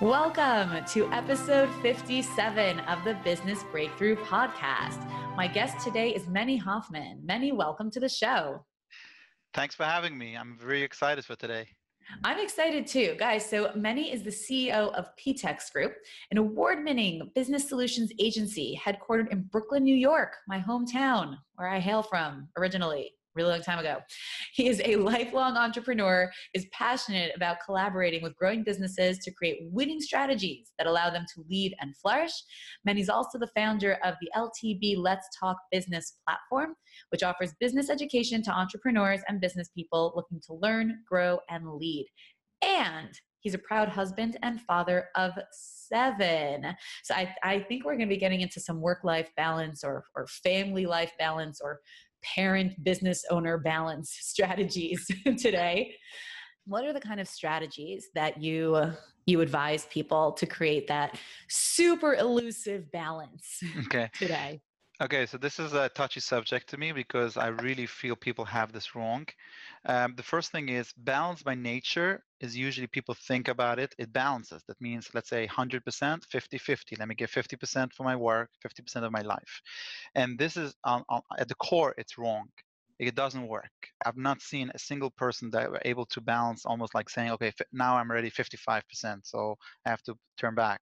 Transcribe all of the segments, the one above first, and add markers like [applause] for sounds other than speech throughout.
Welcome to episode 57 of the Business Breakthrough Podcast. My guest today is Meny Hoffman. Meny, welcome to the show. Thanks for having me. I'm very excited for today. I'm excited too, guys. So, Meny is the CEO of PTEX Group, an award winning business solutions agency headquartered in Brooklyn, New York, my hometown, where I hail from originally really long time ago. He is a lifelong entrepreneur, is passionate about collaborating with growing businesses to create winning strategies that allow them to lead and flourish. Meny's also the founder of the LTB Let's Talk Business platform, which offers business education to entrepreneurs and business people looking to learn, grow, and lead. And he's a proud husband and father of seven. So I, I think we're going to be getting into some work life balance or, or family life balance or parent business owner balance [laughs] strategies [laughs] today. What are the kind of strategies that you you advise people to create that super elusive balance okay. [laughs] today Okay, so this is a touchy subject to me because I really feel people have this wrong. Um, the first thing is balance by nature is usually people think about it, it balances. That means, let's say 100%, 50 50. Let me give 50% for my work, 50% of my life. And this is on, on, at the core, it's wrong. It doesn't work. I've not seen a single person that were able to balance almost like saying, okay, now I'm already 55%, so I have to turn back.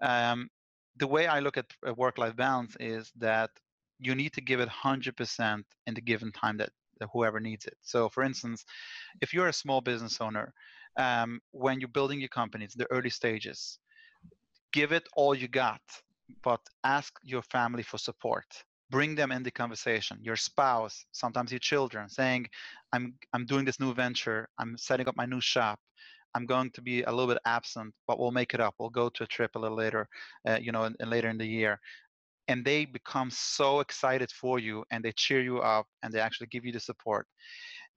Um, the way I look at work-life balance is that you need to give it 100% in the given time that, that whoever needs it. So, for instance, if you're a small business owner, um, when you're building your company, it's the early stages. Give it all you got, but ask your family for support. Bring them in the conversation. Your spouse, sometimes your children, saying, "I'm I'm doing this new venture. I'm setting up my new shop. I'm going to be a little bit absent, but we'll make it up. We'll go to a trip a little later, uh, you know, later in the year. And they become so excited for you and they cheer you up and they actually give you the support.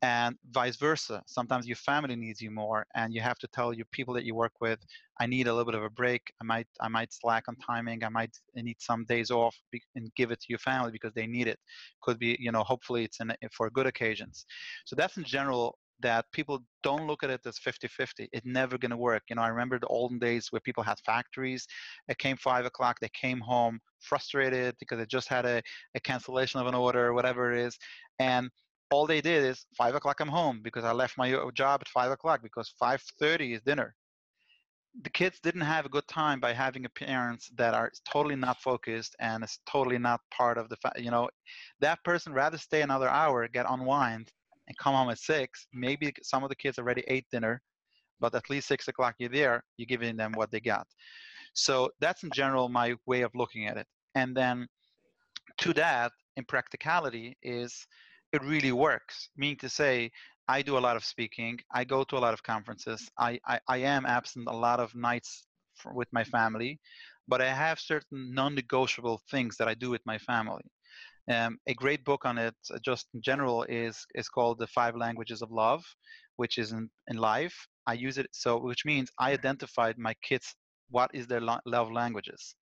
And vice versa. Sometimes your family needs you more and you have to tell your people that you work with, I need a little bit of a break. I might I might slack on timing. I might need some days off and give it to your family because they need it. Could be, you know, hopefully it's in, for good occasions. So that's in general that people don't look at it as 50-50 it's never going to work. You know i remember the olden days where people had factories it came five o'clock they came home frustrated because they just had a, a cancellation of an order or whatever it is and all they did is five o'clock i'm home because i left my uh, job at five o'clock because 5.30 is dinner. The kids didn't have a good time by having a parents that are totally not focused and is totally not part of the fa- you know that person rather stay another hour get unwind and come home at six, maybe some of the kids already ate dinner, but at least six o'clock you're there, you're giving them what they got. So that's in general my way of looking at it. And then to that, in practicality, is it really works. Meaning to say, I do a lot of speaking. I go to a lot of conferences. I, I, I am absent a lot of nights for, with my family, but I have certain non-negotiable things that I do with my family. Um, a great book on it, uh, just in general, is is called The Five Languages of Love, which is in, in life. I use it so, which means I identified my kids what is their lo- love languages.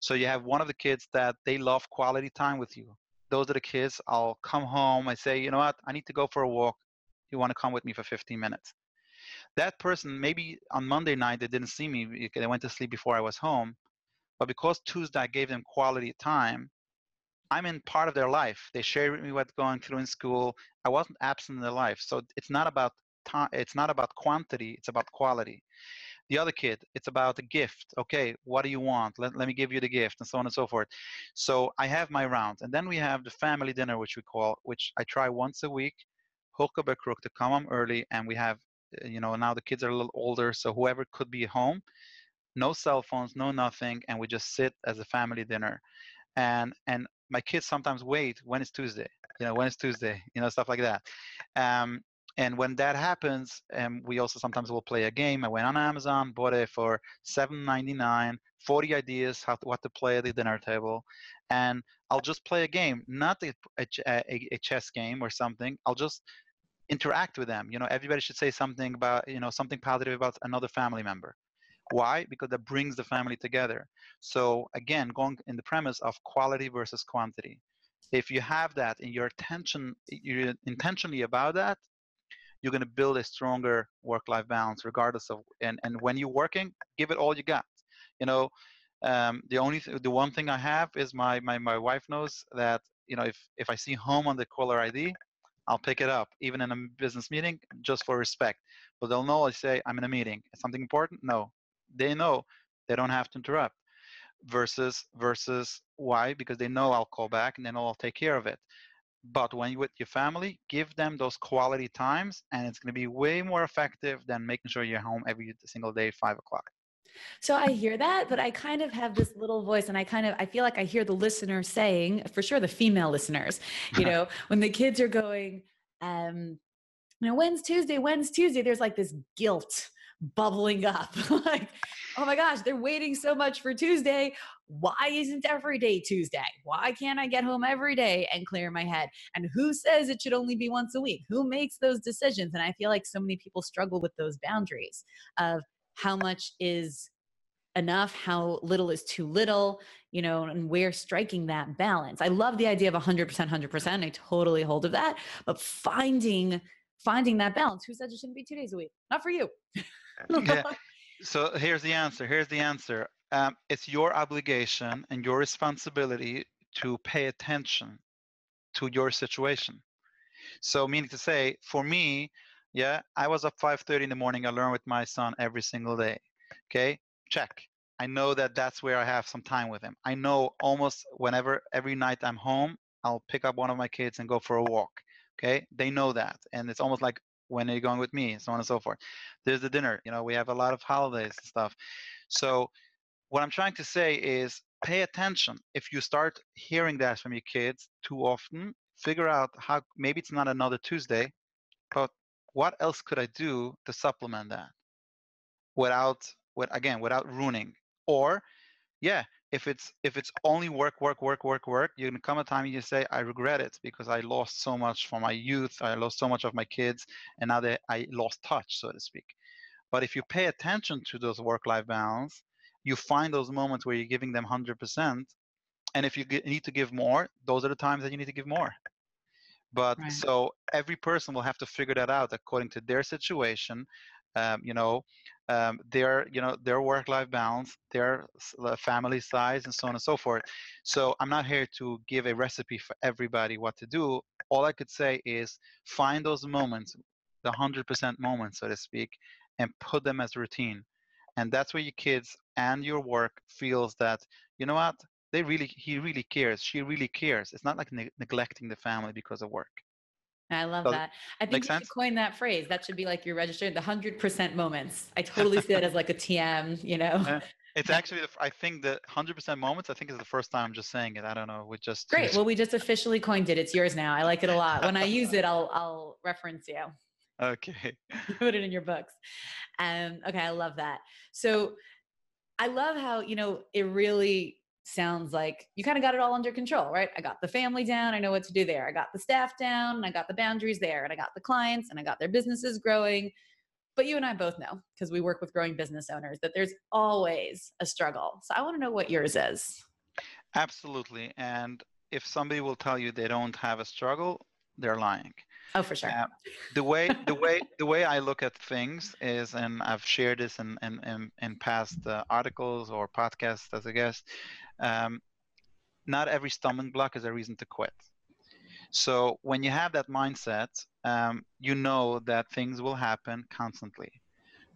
So you have one of the kids that they love quality time with you. Those are the kids. I'll come home. I say, you know what? I need to go for a walk. You want to come with me for 15 minutes? That person, maybe on Monday night, they didn't see me. They went to sleep before I was home. But because Tuesday I gave them quality time, I'm in part of their life. They share with me what's going through in school. I wasn't absent in their life. So it's not about time. It's not about quantity. It's about quality. The other kid, it's about the gift. Okay, what do you want? Let, let me give you the gift and so on and so forth. So I have my rounds. And then we have the family dinner, which we call, which I try once a week, hook up a crook to come home early. And we have, uh, you know, now the kids are a little older. So whoever could be home, no cell phones, no nothing. And we just sit as a family dinner and and my kids sometimes wait when is tuesday you know when is tuesday you know stuff like that. Um, and when that happens um, we also sometimes will play a game i went on amazon bought it for 7.99 40 ideas how to, what to play at the dinner table and i'll just play a game not a, a, a chess game or something i'll just interact with them you know everybody should say something about you know something positive about another family member why? Because that brings the family together. So again going in the premise of quality versus quantity. If you have that in your attention you're intentionally about that you're going to build a stronger work-life balance regardless of and, and when you're working give it all you got. You know um, the only th- the one thing i have is my, my my wife knows that you know if if i see home on the caller id i'll pick it up even in a business meeting just for respect. But they'll know i say i'm in a meeting. Is something important? No they know they don't have to interrupt versus versus why? Because they know i'll call back and then i'll take care of it. But when you're with your family give them those quality times and it's going to be way more effective than making sure you're home every single day five o'clock. So I hear that, but I kind of have this little voice and I kind of I feel like I hear the listener saying, for sure the female listeners, you know, [laughs] when the kids are going, um, you know, when's Tuesday, when's Tuesday, there's like this guilt bubbling up. [laughs] like, oh my gosh, they're waiting so much for Tuesday. Why isn't every day Tuesday? Why can't I get home every day and clear my head? And who says it should only be once a week? Who makes those decisions? And I feel like so many people struggle with those boundaries of how much is enough how little is too little you know and we're striking that balance i love the idea of 100% 100% i totally hold of that but finding finding that balance who says it shouldn't be two days a week not for you [laughs] yeah. [laughs] So here's the answer. Here's the answer. Um, it's your obligation and your responsibility to pay attention to your situation. So meaning to say, for me, yeah, I was up 5:30 in the morning. I learn with my son every single day. Okay, check. I know that that's where I have some time with him. I know almost whenever every night I'm home, I'll pick up one of my kids and go for a walk. Okay, they know that, and it's almost like when are you going with me? So on and so forth. There's the dinner you know we have a lot of holidays and stuff. So what i'm trying to say is pay attention. If you start hearing that from your kids too often figure out how maybe it's not another tuesday but what else could i do to supplement that? Without with again without ruining. Or yeah if it's if it's only work work work work work you're gonna come a time and you say i regret it because i lost so much from my youth i lost so much of my kids and now that i lost touch so to speak but if you pay attention to those work life balance you find those moments where you're giving them 100% and if you need to give more those are the times that you need to give more but right. so every person will have to figure that out according to their situation um, you know um, their you know their work life balance their family size and so on and so forth. So i'm not here to give a recipe for everybody what to do. All i could say is find those moments the 100% moments so to speak and put them as routine. And that's where your kids and your work feels that you know what? They really he really cares she really cares. It's not like ne- neglecting the family because of work I love Does that. I think you sense? should coin that phrase. That should be like your registered the hundred percent moments. I totally see that as like a TM. You know. It's actually, I think the hundred percent moments. I think is the first time I'm just saying it. I don't know. We just great. [laughs] Well, we just officially coined it. It's yours now. I like it a lot. When I [laughs] use it, I'll I'll reference you. Okay. [laughs] Put it in your books. Um. Okay. I love that. So, I love how you know it really sounds like you kind of got it all under control, right? I got the family down. I know what to do there. I got the staff down and I got the boundaries there and I got the clients and I got their businesses growing. But you and I both know because we work with growing business owners that there's always a struggle. So I want to know what yours is. Absolutely. And if somebody will tell you they don't have a struggle, they're lying. Oh, for sure. Uh, the way the way the way I look at things is, and I've shared this in in in, in past uh, articles or podcasts as a guest um, not every stumbling block is a reason to quit. So when you have that mindset, um, you know that things will happen constantly.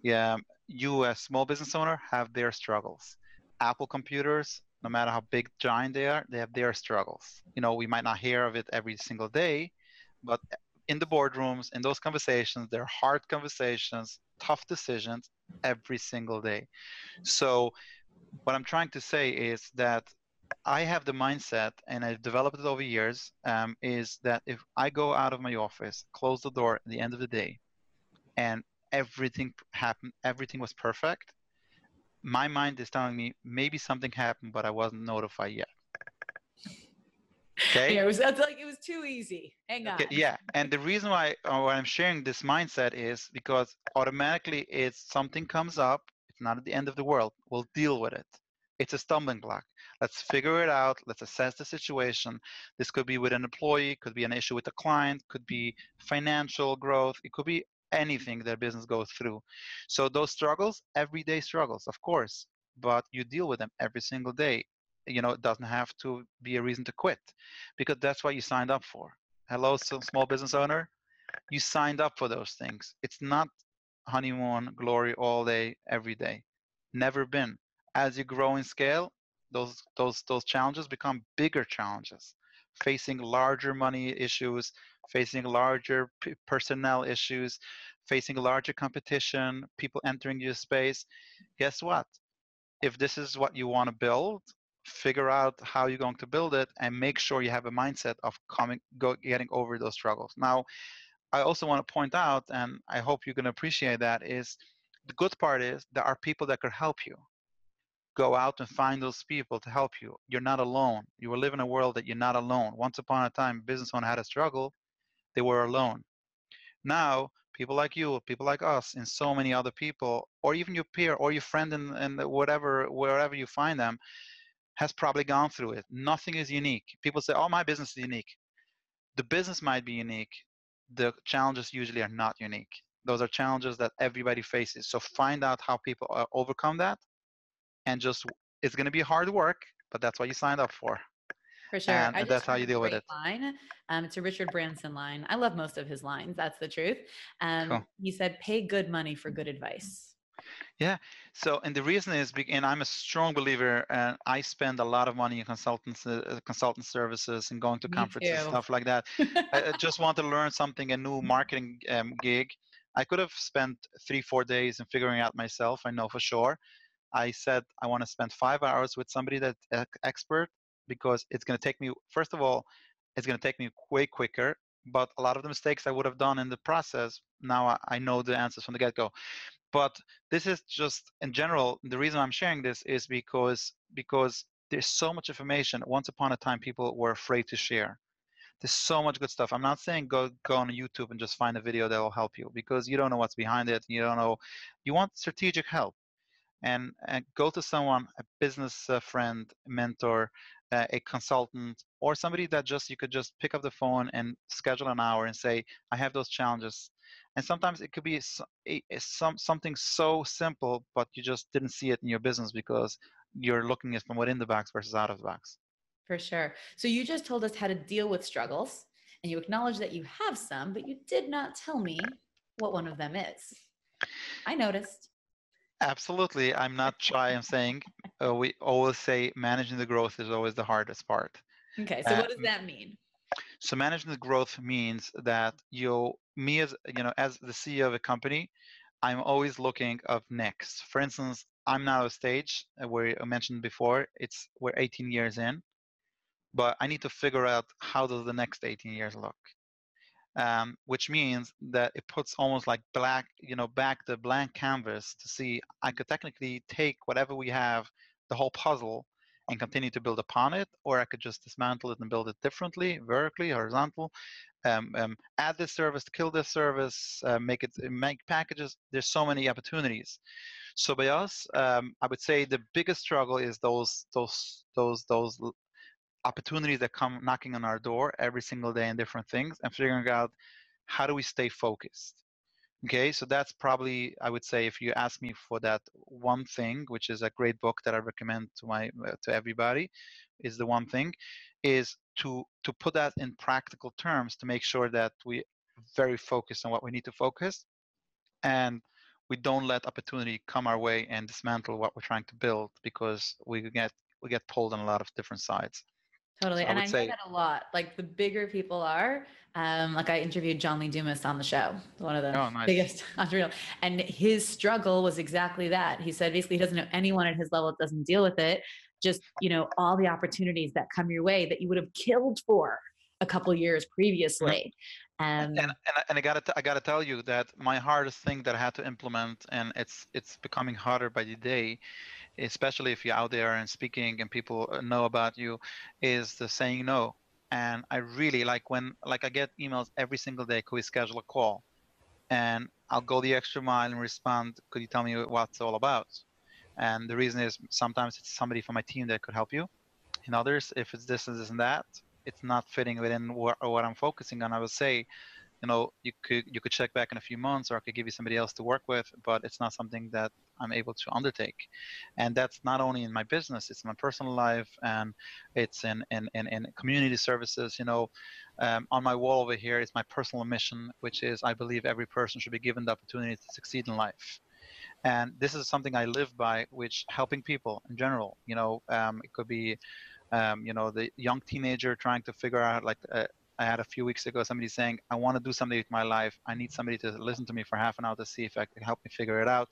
Yeah, you as small business owner have their struggles. Apple computers, no matter how big giant they are, they have their struggles. You know, we might not hear of it every single day, but in the boardrooms, in those conversations, they're hard conversations, tough decisions every single day. So what I'm trying to say is that I have the mindset, and I've developed it over years, um, is that if I go out of my office, close the door at the end of the day, and everything happened, everything was perfect, my mind is telling me maybe something happened, but I wasn't notified yet. Okay. Yeah, it was like it was too easy. Hang on. Okay, yeah, and the reason why, uh, why I'm sharing this mindset is because automatically it's something comes up. It's not at the end of the world. We'll deal with it. It's a stumbling block. Let's figure it out. Let's assess the situation. This could be with an employee, could be an issue with a client, could be financial growth. It could be anything their business goes through. So those struggles, everyday struggles, of course, but you deal with them every single day you know, it doesn't have to be a reason to quit because that's what you signed up for. Hello, small business owner. You signed up for those things. It's not honeymoon glory all day, every day. Never been. As you grow in scale, those those those challenges become bigger challenges. Facing larger money issues, facing larger p- personnel issues, facing larger competition, people entering your space. Guess what? If this is what you want to build, figure out how you're going to build it and make sure you have a mindset of coming go, getting over those struggles now i also want to point out and i hope you can appreciate that is the good part is there are people that could help you go out and find those people to help you you're not alone you will live in a world that you're not alone once upon a time business owner had a struggle they were alone now people like you people like us and so many other people or even your peer or your friend in, in whatever wherever you find them has probably gone through it. Nothing is unique. People say, oh, my business is unique. The business might be unique. The challenges usually are not unique. Those are challenges that everybody faces. So find out how people uh, overcome that and just, it's going to be hard work, but that's what you signed up for. For sure. And that's how you deal with it. Line. Um, it's a Richard Branson line. I love most of his lines. That's the truth. Um, cool. He said, pay good money for good advice. Yeah. So, and the reason is, and I'm a strong believer, and I spend a lot of money in consultants, uh, consultant services, and going to Me conferences, too. stuff like that. I, just want to learn something, a new marketing um, gig. I could have spent three, four days in figuring out myself. I know for sure. I said I want to spend five hours with somebody that's expert because it's going to take me. First of all, it's going to take me way quicker. But a lot of the mistakes I would have done in the process, now I, I know the answers from the get-go. But this is just in general the reason i'm sharing this is because because there's so much information. Once upon a time people were afraid to share. There's so much good stuff. I'm not saying go go on youtube and just find a video that will help you because you don't know what's behind it. You don't know. You want strategic help. And, and go to someone a business uh, friend mentor uh, a consultant or somebody that just you could just pick up the phone and schedule an hour and say i have those challenges. And sometimes it could be a, a, some something so simple but you just didn't see it in your business because you're looking at from within the box versus out of the box. For sure. So you just told us how to deal with struggles and you acknowledge that you have some but you did not tell me what one of them is. I noticed absolutely i'm not shy i'm saying uh, we always say managing the growth is always the hardest part okay so what does that mean so managing the growth means that you, me as you know, as the CEO of a company, I'm always looking of next. For instance, I'm now at a stage uh, where I mentioned before, it's we're 18 years in, but I need to figure out how does the next 18 years look. Um, which means that it puts almost like black, you know, back the blank canvas to see I could technically take whatever we have, the whole puzzle, and continue to build upon it, or I could just dismantle it and build it differently, vertically, horizontal, um, um, add this service, kill this service, uh, make it make packages. There's so many opportunities. So by us, um, I would say the biggest struggle is those those those those opportunities that come knocking on our door every single day in different things, and figuring out how do we stay focused Okay, so that's probably I would say if you ask me for that one thing, which is a great book that I recommend to my uh, to everybody, is the one thing, is to to put that in practical terms to make sure that we very focused on what we need to focus, and we don't let opportunity come our way and dismantle what we're trying to build because we get we get pulled on a lot of different sides. Totally. And I, I say, hear that a lot. Like the bigger people are, um, like I interviewed John Lee Dumas on the show, one of the oh, nice. biggest [laughs] entrepreneurs. And his struggle was exactly that. He said basically he doesn't know anyone at his level that doesn't deal with it. Just, you know, all the opportunities that come your way that you would have killed for a couple years previously. Um, and, and, and I gotta t- I gotta tell you that my hardest thing that I had to implement, and it's it's becoming harder by the day, especially if you're out there and speaking and people uh, know about you, is the saying no. And I really like when like I get emails every single day. Could we schedule a call? And I'll go the extra mile and respond. Could you tell me what it's all about? And the reason is sometimes it's somebody from my team that could help you. In others, if it's this and this and that, it's not fitting within what, what I'm focusing on, I would say, you know, you could you could check back in a few months, or I could give you somebody else to work with, but it's not something that I'm able to undertake. And that's not only in my business; it's my personal life, and it's in in in, in community services. You know, um, on my wall over here is my personal mission, which is I believe every person should be given the opportunity to succeed in life and this is something i live by which helping people in general you know um, it could be um, you know, the young teenager trying to figure out like uh, I had a few weeks ago somebody saying, I want to do something with my life. I need somebody to listen to me for half an hour to see if I can help me figure it out.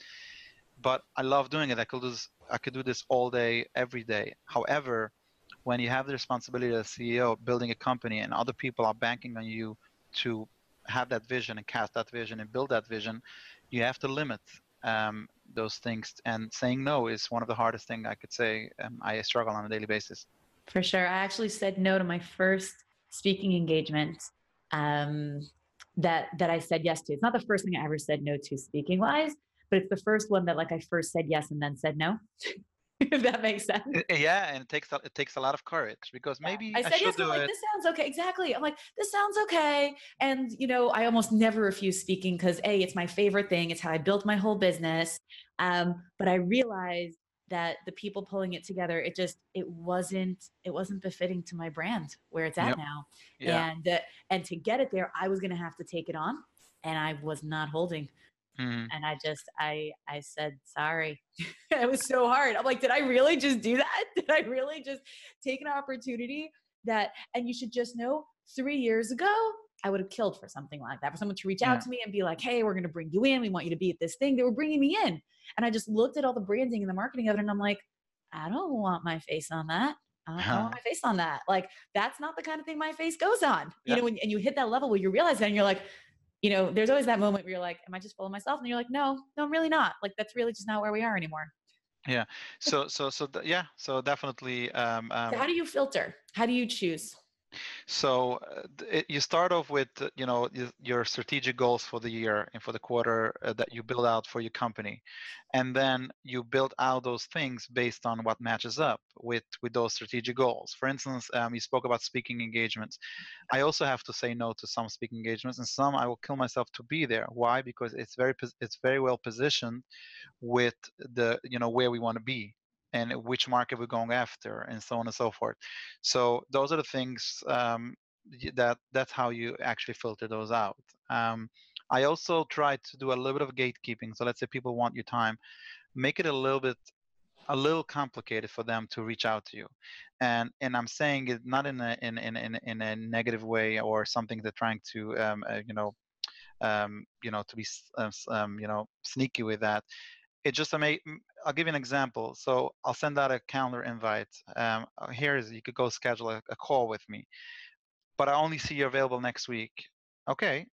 But I love doing it. I could do this, I could do this all day, every day. However, when you have the responsibility as CEO building a company and other people are banking on you to have that vision and cast that vision and build that vision, you have to limit um, those things. And saying no is one of the hardest things I could say um, I struggle on a daily basis. For sure. I actually said no to my first speaking engagement um, that that I said yes to. It's not the first thing I ever said no to speaking wise, but it's the first one that like I first said yes and then said no. [laughs] if that makes sense. Yeah, and it takes a, it takes a lot of courage because maybe yeah. I said I yes. I'm like, this sounds okay. Exactly. I'm like, this sounds okay. And you know, I almost never refuse speaking because a, it's my favorite thing. It's how I built my whole business. Um, but I realized that the people pulling it together it just it wasn't it wasn't befitting to my brand where it's at yep. now yeah. and uh, and to get it there i was going to have to take it on and i was not holding mm. and i just i i said sorry [laughs] it was so hard i'm like did i really just do that [laughs] did i really just take an opportunity that and you should just know three years ago I would have killed for something like that. For someone to reach out to me and be like, hey, we're going to bring you in. We want you to be at this thing. They were bringing me in. And I just looked at all the branding and the marketing of it. And I'm like, I don't want my face on that. I don't want my face on that. Like, that's not the kind of thing my face goes on. Yeah. You know, when, and you hit that level where you realize that and you're like, you know, there's always that moment where you're like, am I just full of myself? And you're like, no, no, I'm really not. Like, that's really just not where we are anymore. Yeah. So, so, so, th- yeah. So definitely. Um, um, so how do you filter? How do you choose? So uh, it, you start off with uh, you know your strategic goals for the year and for the quarter uh, that you build out for your company, and then you build out those things based on what matches up with with those strategic goals. For instance, um, you spoke about speaking engagements. I also have to say no to some speaking engagements, and some I will kill myself to be there. Why? Because it's very it's very well positioned with the you know where we want to be and which market we're going after and so on and so forth. So those are the things um, that that's how you actually filter those out. Um, i also try to do a little bit of gatekeeping. So let's say people want your time. Make it a little bit a little complicated for them to reach out to you. And and i'm saying it not in a in in, in, in a negative way or something they're trying to um, uh, you know um, you know to be uh, um, you know sneaky with that it just may i'll give you an example. So i'll send out a calendar invite um, uh, here is you could go schedule a, a, call with me. But i only see you available next week. Okay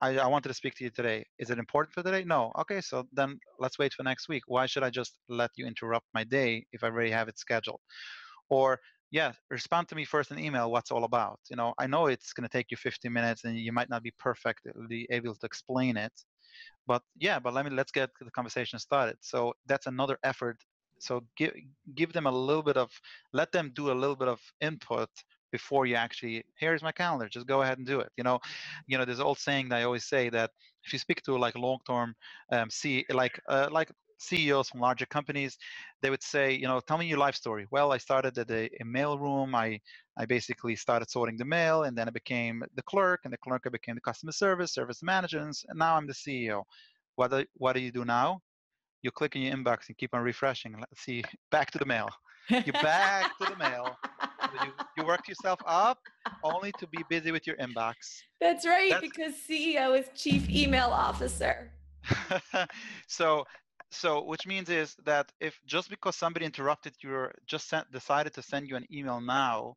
I, I wanted to speak to you today. Is it important for today no. Okay so then let's wait for next week. Why should i just let you interrupt my day if i already have it scheduled? Or yeah respond to me first in email what's all about you know i know it's going to take you 15 minutes and you might not be perfectly able to explain it but yeah but let me let's get the conversation started. So that's another effort. So give give them a little bit of let them do a little bit of input before you actually here's my calendar just go ahead and do it. You know you know there's old saying that i always say that if you speak to like long term um, see like uh, like CEOs from larger companies, they would say, you know, tell me your life story. Well, I started at a, a mail room. I I basically started sorting the mail, and then I became the clerk, and the clerk I became the customer service, service manager, and now I'm the CEO. What do, what do you do now? You click in your inbox and keep on refreshing. Let's see, [laughs] back to the mail. You're back to the mail. you, [laughs] you worked yourself up only to be busy with your inbox. That's right, That's, because CEO is chief email officer. [laughs] so so which means is that if just because somebody interrupted your just sent, decided to send you an email now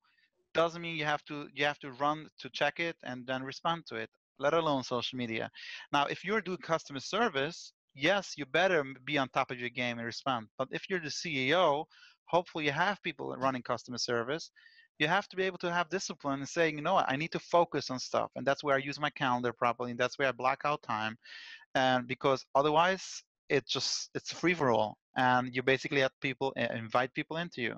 doesn't mean you have to you have to run to check it and then respond to it let alone social media. Now if you're doing customer service yes you better be on top of your game and respond. But if you're the ceo hopefully you have people running customer service. You have to be able to have discipline and say you know i need to focus on stuff. And that's where i use my calendar properly and that's where i block out time and because otherwise it just it's free for all and you basically have people invite people into you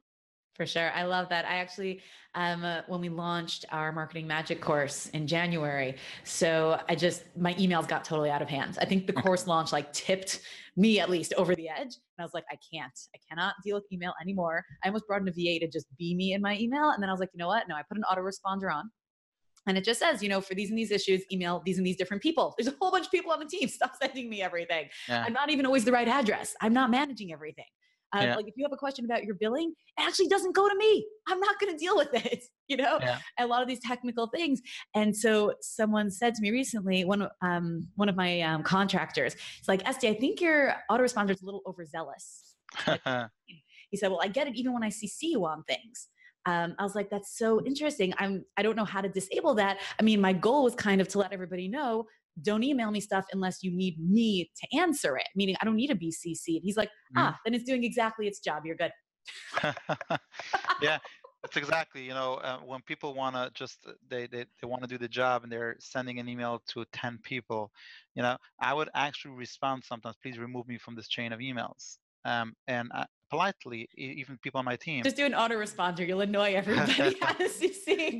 for sure. I love that. I actually, um, uh, when we launched our marketing magic course in January, so I just, my emails got totally out of hand. I think the [laughs] course launch like tipped me at least over the edge. And I was like, I can't, I cannot deal with email anymore. I almost brought in a VA to just be me in my email. And then I was like, you know what? No, I put an autoresponder on. And it just says, you know, for these and these issues, email these and these different people. There's a whole bunch of people on the team. [laughs] Stop sending me everything. Yeah. I'm not even always the right address. I'm not managing everything. Uh, yeah. Like if you have a question about your billing, it actually doesn't go to me. I'm not going to deal with it. [laughs] You know, yeah. a lot of these technical things. And so someone said to me recently, one um, one of my um, contractors, it's like, Esty, I think your autoresponder is a little overzealous. [laughs] he said, Well, I get it even when I CC you on things. Um, I was like, that's so interesting. I'm I don't know how to disable that. I mean, my goal was kind of to let everybody know don't email me stuff unless you need me to answer it, meaning I don't need a BCC. CC'd. He's like, mm-hmm. ah, then it's doing exactly its job. You're good. [laughs] yeah, that's exactly. You know, uh, when people want to just, uh, they, they, they want to do the job and they're sending an email to 10 people, you know, I would actually respond sometimes, please remove me from this chain of emails. Um, and I, politely, even people on my team. Just do an autoresponder. You'll annoy everybody [laughs]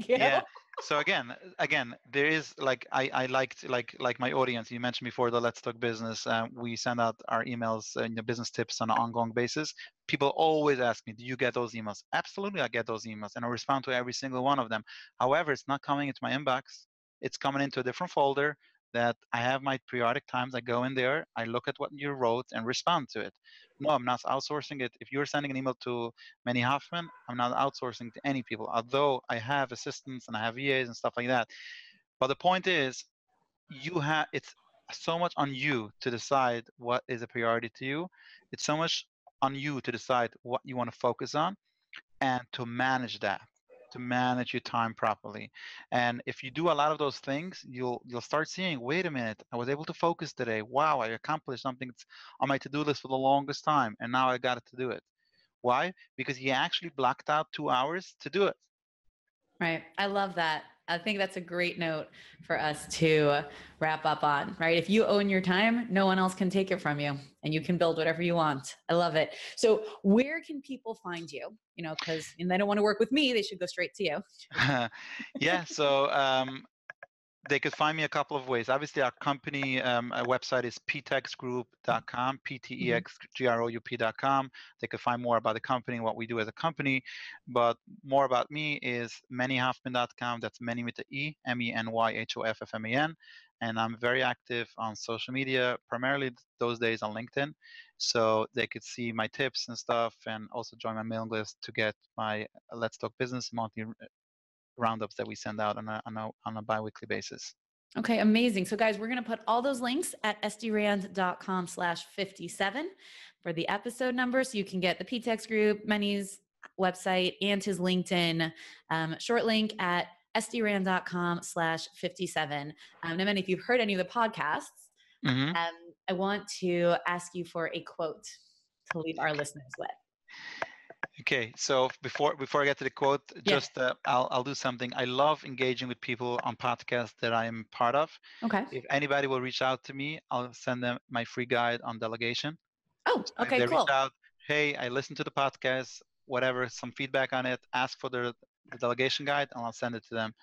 you. Yeah. So again again there is like i i liked like like my audience. You mentioned before the let's talk business uh, we send out our emails and the business tips on an ongoing basis. People always ask me do you get those emails? Absolutely i get those emails and i respond to every single one of them. However it's not coming into my inbox. It's coming into a different folder that I have my periodic times. I go in there, I look at what you wrote and respond to it. No, I'm not outsourcing it. If you're sending an email to Meny Hoffman, I'm not outsourcing to any people, although I have assistants and I have VAs and stuff like that. But the point is, you have it's so much on you to decide what is a priority to you. It's so much on you to decide what you want to focus on and to manage that to manage your time properly. And if you do a lot of those things, you'll you'll start seeing, wait a minute, I was able to focus today. Wow, I accomplished something that's on my to-do list for the longest time, and now I got to do it. Why? Because he actually blocked out two hours to do it. Right. I love that. I think that's a great note for us to wrap up on, right? If you own your time, no one else can take it from you and you can build whatever you want. I love it. So, where can people find you? You know, because they don't want to work with me, they should go straight to you. [laughs] yeah. So, um, they could find me a couple of ways. Obviously, our company um, our website is ptexgroup.com, mm-hmm. p-t-e-x-g-r-o-u-p.com. They could find more about the company, what we do as a company. But more about me is menyhoffman.com. That's Meny with the E, M-E-N-Y-H-O-F-F-M-A-N. And I'm very active on social media, primarily those days on LinkedIn. So they could see my tips and stuff and also join my mailing list to get my uh, Let's Talk Business monthly uh, roundups that we send out on a, on a, on a biweekly basis. Okay, amazing. So guys, we're going to put all those links at estyrand.com slash 57 for the episode number. So you can get the PTEX group, Meny's website and his LinkedIn um, short link at estyrand.com slash 57. Um, now, Meny, if you've heard any of the podcasts, mm-hmm. um, I want to ask you for a quote to leave our listeners with. Okay, so before before I get to the quote, just uh, I'll I'll do something. I love engaging with people on podcasts that I am part of. Okay. If anybody will reach out to me, I'll send them my free guide on delegation. Oh, okay, they cool. Reach out, hey, I listened to the podcast, whatever, some feedback on it. Ask for the, the delegation guide, and I'll send it to them.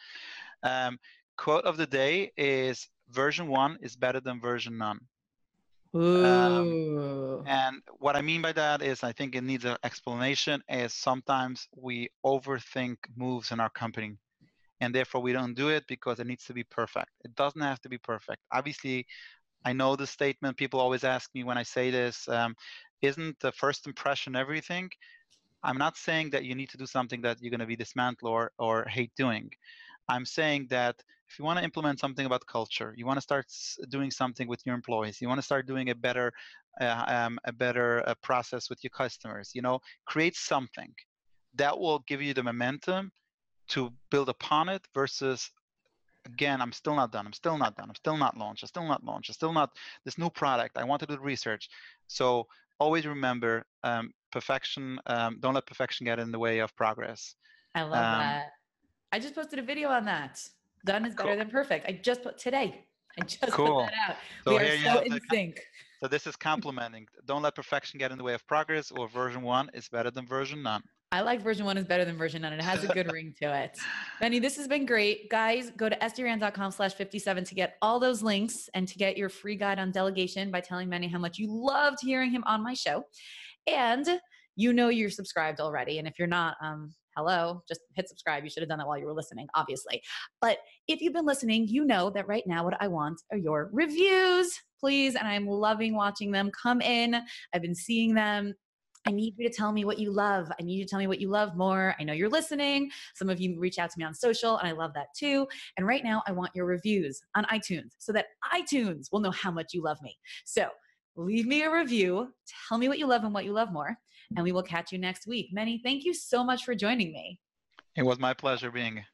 Um, quote of the day is version one is better than version none. Um, and what I mean by that is I think it needs an explanation is sometimes we overthink moves in our company and therefore we don't do it because it needs to be perfect. It doesn't have to be perfect. Obviously, I know the statement people always ask me when I say this, um, isn't the first impression everything? I'm not saying that you need to do something that you're going to be dismantled or, or hate doing. I'm saying that if you want to implement something about culture, you want to start doing something with your employees, you want to start doing a better, uh, um, a better uh, process with your customers. You know, create something that will give you the momentum to build upon it versus again i'm still not done i'm still not done i'm still not launched i'm still not launched i'm still not this new product i want to do research. So always remember um, perfection um, don't let perfection get in the way of progress. I love um, that. I just posted a video on that done is better cool. than perfect i just put today i just cool. put that out so we are so in sync so this is complementing don't let perfection get in the way of progress or version one is better than version none I like version one is better than version none. It has a good ring to it. [laughs] Meny, this has been great. Guys, go to estyrand.com slash 57 to get all those links and to get your free guide on delegation by telling Meny how much you loved hearing him on my show. And you know you're subscribed already. And if you're not, um, hello, just hit subscribe. You should have done that while you were listening, obviously. But if you've been listening, you know that right now what I want are your reviews, please. And I'm loving watching them come in. I've been seeing them I need you to tell me what you love. I need you to tell me what you love more. I know you're listening. Some of you reach out to me on social, and I love that too. And right now, I want your reviews on iTunes so that iTunes will know how much you love me. So leave me a review, tell me what you love and what you love more, and we will catch you next week. Meny, thank you so much for joining me. It was my pleasure being.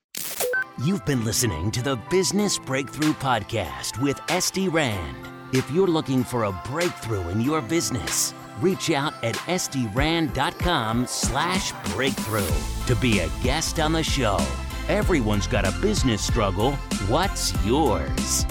You've been listening to the Business Breakthrough Podcast with Esty Rand. If you're looking for a breakthrough in your business, reach out at estyrand.com slash breakthrough to be a guest on the show. Everyone's got a business struggle. What's yours?